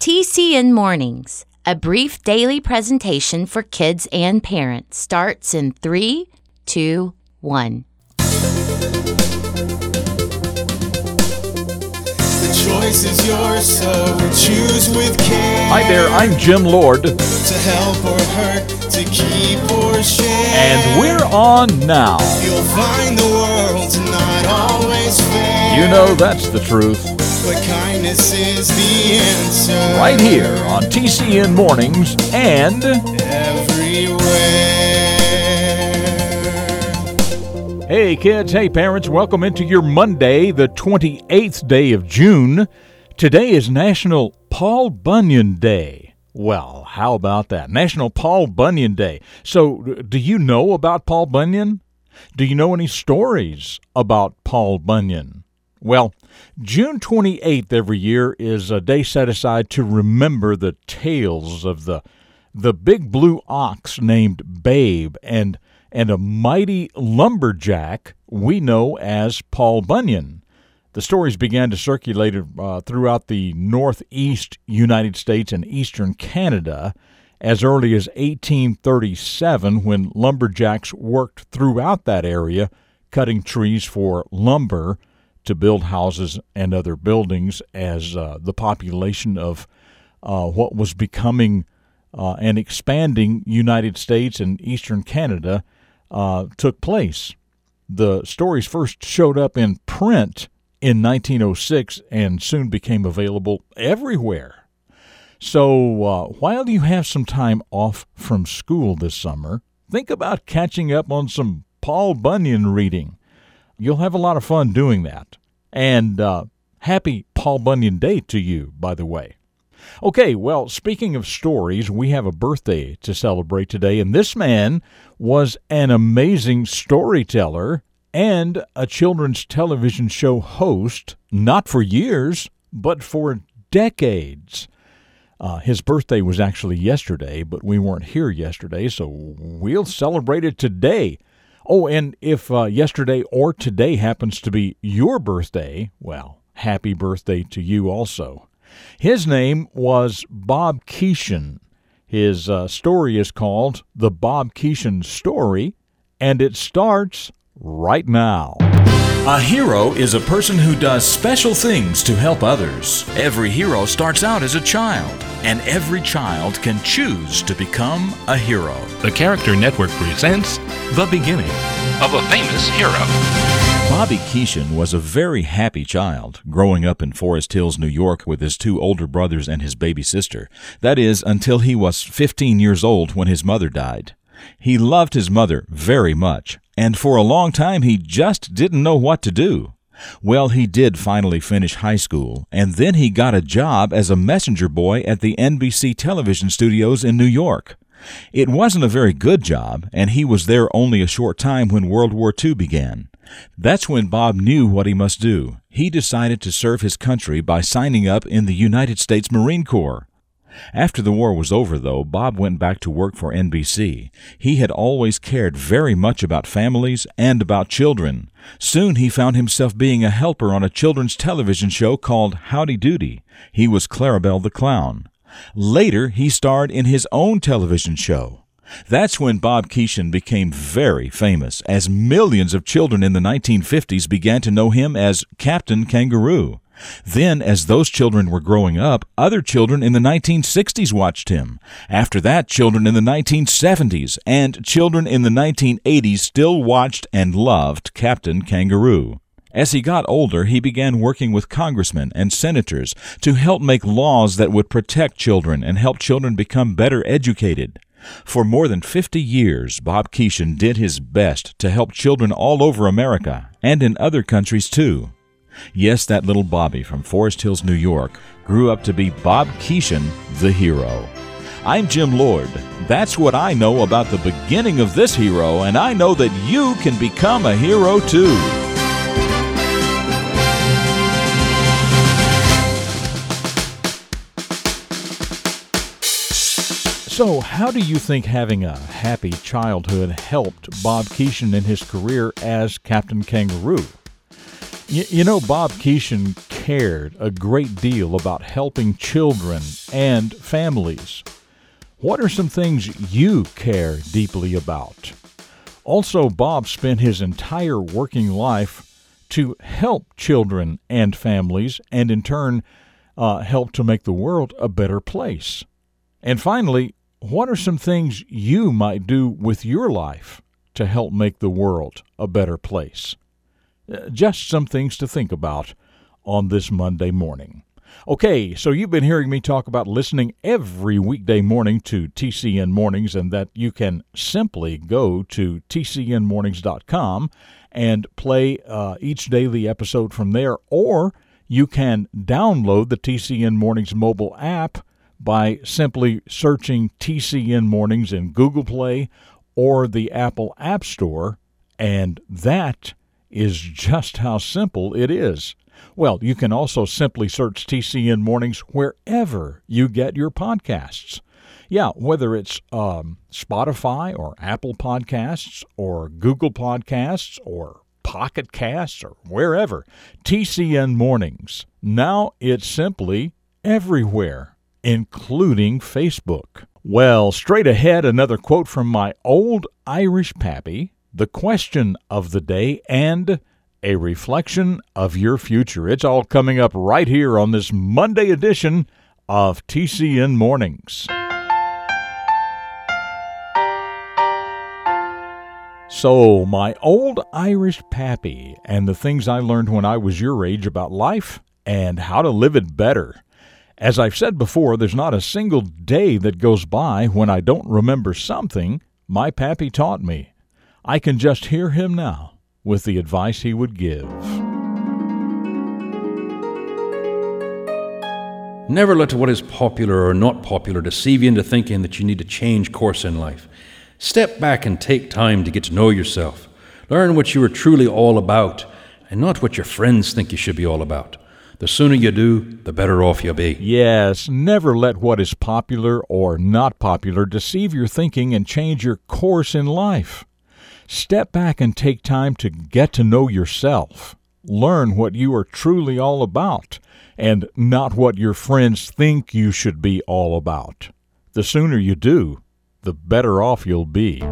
TCN Mornings, a brief daily presentation for kids and parents, starts in three, two, one. Choice is yours, so choose with care. Hi there, I'm Jim Lord, To help or hurt, to keep or share. and we're on now. You'll find the world's not always fair. You know that's the truth. But kindness is the answer. Right here on TCN Mornings and Everywhere. Hey kids, hey parents, welcome into your Monday, the 28th day of June. Today is National Paul Bunyan Day. Well, how about that? National Paul Bunyan Day. So, do you know about Paul Bunyan? Do you know any stories about Paul Bunyan? Well, June 28th every year is a day set aside to remember the tales of the the big blue ox named Babe and and a mighty lumberjack we know as Paul Bunyan. The stories began to circulate uh, throughout the northeast United States and eastern Canada as early as 1837 when lumberjacks worked throughout that area cutting trees for lumber to build houses and other buildings as uh, the population of uh, what was becoming uh, an expanding United States and Eastern Canada uh, took place. The stories first showed up in print in 1906 and soon became available everywhere. So uh, while you have some time off from school this summer, think about catching up on some Paul Bunyan reading. You'll have a lot of fun doing that. And uh, happy Paul Bunyan Day to you, by the way. Okay, well, speaking of stories, we have a birthday to celebrate today, and this man was an amazing storyteller and a children's television show host, not for years, but for decades. Uh, his birthday was actually yesterday, but we weren't here yesterday, so we'll celebrate it today. Oh, and if uh, yesterday or today happens to be your birthday, well, happy birthday to you also. His name was Bob Keeshan. His uh, story is called The Bob Keeshan Story, and it starts right now. A hero is a person who does special things to help others. Every hero starts out as a child, and every child can choose to become a hero. The Character Network presents The Beginning of a Famous Hero. Bobby Keeshan was a very happy child, growing up in Forest Hills, New York, with his two older brothers and his baby sister. That is, until he was 15 years old when his mother died. He loved his mother very much, and for a long time he just didn't know what to do. Well, he did finally finish high school, and then he got a job as a messenger boy at the NBC television studios in New York. It wasn't a very good job, and he was there only a short time when World War II began. That's when Bob knew what he must do. He decided to serve his country by signing up in the United States Marine Corps. After the war was over, though, Bob went back to work for NBC. He had always cared very much about families and about children. Soon he found himself being a helper on a children's television show called Howdy Doody. He was Clarabelle the Clown. Later, he starred in his own television show. That's when Bob Keeshan became very famous, as millions of children in the 1950s began to know him as Captain Kangaroo. Then, as those children were growing up, other children in the 1960s watched him. After that, children in the 1970s and children in the 1980s still watched and loved Captain Kangaroo. As he got older, he began working with congressmen and senators to help make laws that would protect children and help children become better educated. For more than 50 years, Bob Keeshan did his best to help children all over America and in other countries too. Yes, that little Bobby from Forest Hills, New York, grew up to be Bob Keeshan, the hero. I'm Jim Lord. That's what I know about the beginning of this hero, and I know that you can become a hero too. So, how do you think having a happy childhood helped Bob Keeshan in his career as Captain Kangaroo? You, you know, Bob Keeshan cared a great deal about helping children and families. What are some things you care deeply about? Also, Bob spent his entire working life to help children and families, and in turn, uh, help to make the world a better place. And finally, what are some things you might do with your life to help make the world a better place? Uh, just some things to think about on this Monday morning. Okay, so you've been hearing me talk about listening every weekday morning to TCN Mornings, and that you can simply go to tcnmornings.com and play uh, each daily episode from there, or you can download the TCN Mornings mobile app by simply searching TCN Mornings in Google Play or the Apple App Store, and that is just how simple it is. Well, you can also simply search TCN Mornings wherever you get your podcasts. Yeah, whether it's um, Spotify or Apple Podcasts or Google Podcasts or Pocket Casts or wherever, TCN Mornings. Now it's simply everywhere, including Facebook. Well, straight ahead, another quote from my old Irish pappy, the question of the day, and a reflection of your future. It's all coming up right here on this Monday edition of TCN Mornings. So, my old Irish pappy and the things I learned when I was your age about life and how to live it better. As I've said before, there's not a single day that goes by when I don't remember something my pappy taught me. I can just hear him now with the advice he would give. Never let what is popular or not popular deceive you into thinking that you need to change course in life. Step back and take time to get to know yourself. Learn what you are truly all about and not what your friends think you should be all about. The sooner you do, the better off you'll be. Yes, never let what is popular or not popular deceive your thinking and change your course in life. Step back and take time to get to know yourself. Learn what you are truly all about and not what your friends think you should be all about. The sooner you do, the better off you'll be.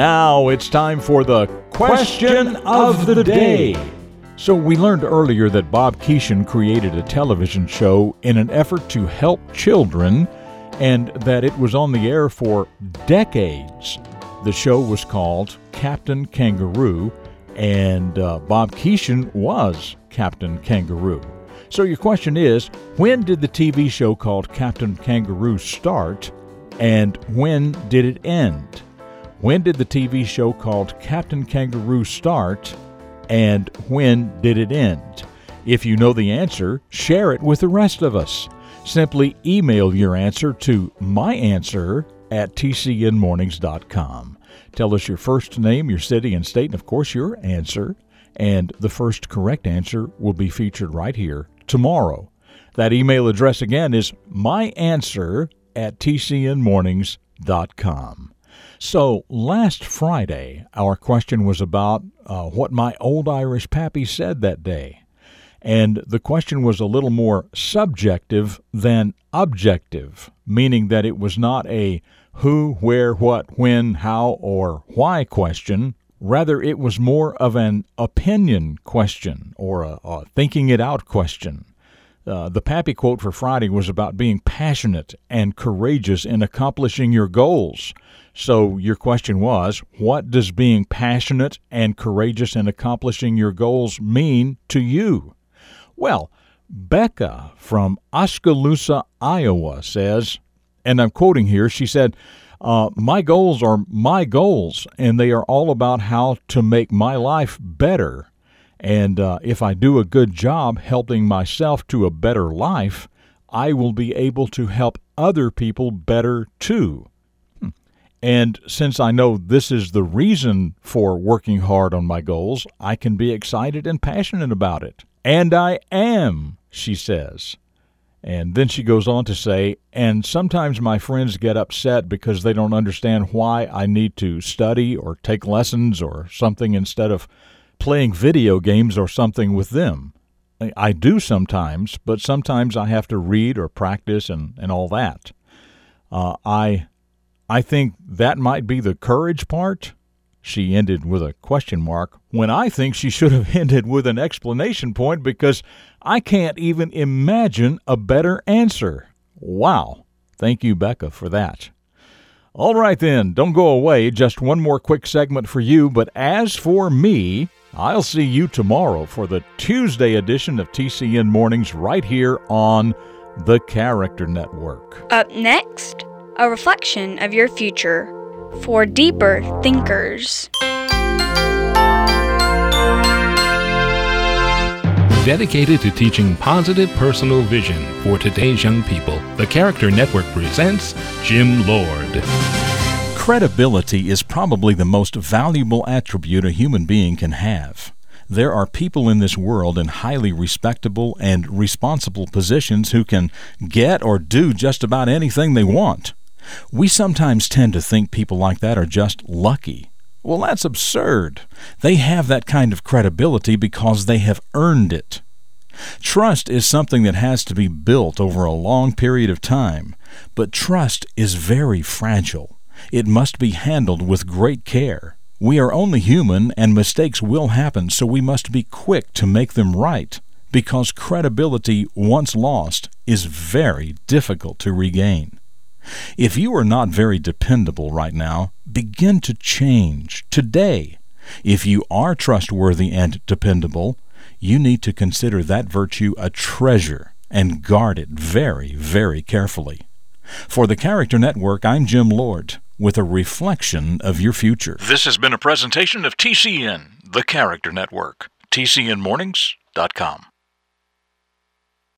Now it's time for the question of the day. So, we learned earlier that Bob Keeshan created a television show in an effort to help children and that it was on the air for decades. The show was called Captain Kangaroo, and uh, Bob Keeshan was Captain Kangaroo. So, your question is when did the TV show called Captain Kangaroo start, and when did it end? When did the TV show called Captain Kangaroo start? and when did it end? If you know the answer, share it with the rest of us. Simply email your answer to myanswer at tcnmornings.com. Tell us your first name, your city and state, and of course your answer. And the first correct answer will be featured right here tomorrow. That email address again is myanswer at tcnmornings.com. So last Friday, our question was about uh, what my old Irish pappy said that day. And the question was a little more subjective than objective, meaning that it was not a who, where, what, when, how, or why question. Rather, it was more of an opinion question or a, a thinking it out question. Uh, the Pappy quote for Friday was about being passionate and courageous in accomplishing your goals. So, your question was what does being passionate and courageous in accomplishing your goals mean to you? Well, Becca from Oskaloosa, Iowa says, and I'm quoting here, she said, uh, My goals are my goals, and they are all about how to make my life better. And uh, if I do a good job helping myself to a better life, I will be able to help other people better too. And since I know this is the reason for working hard on my goals, I can be excited and passionate about it. And I am, she says. And then she goes on to say, and sometimes my friends get upset because they don't understand why I need to study or take lessons or something instead of playing video games or something with them. I do sometimes, but sometimes I have to read or practice and, and all that. Uh, I I think that might be the courage part. She ended with a question mark when I think she should have ended with an explanation point because I can't even imagine a better answer. Wow. Thank you, Becca, for that. All right, then, don't go away. Just one more quick segment for you. But as for me, I'll see you tomorrow for the Tuesday edition of TCN Mornings right here on the Character Network. Up next, a reflection of your future for deeper thinkers. Dedicated to teaching positive personal vision for today's young people, the Character Network presents Jim Lord. Credibility is probably the most valuable attribute a human being can have. There are people in this world in highly respectable and responsible positions who can get or do just about anything they want. We sometimes tend to think people like that are just lucky. Well, that's absurd. They have that kind of credibility because they have earned it. Trust is something that has to be built over a long period of time, but trust is very fragile. It must be handled with great care. We are only human and mistakes will happen, so we must be quick to make them right, because credibility, once lost, is very difficult to regain. If you are not very dependable right now, begin to change today. If you are trustworthy and dependable, you need to consider that virtue a treasure and guard it very, very carefully. For the Character Network, I'm Jim Lord with a reflection of your future. This has been a presentation of TCN, the Character Network. TCNMornings.com.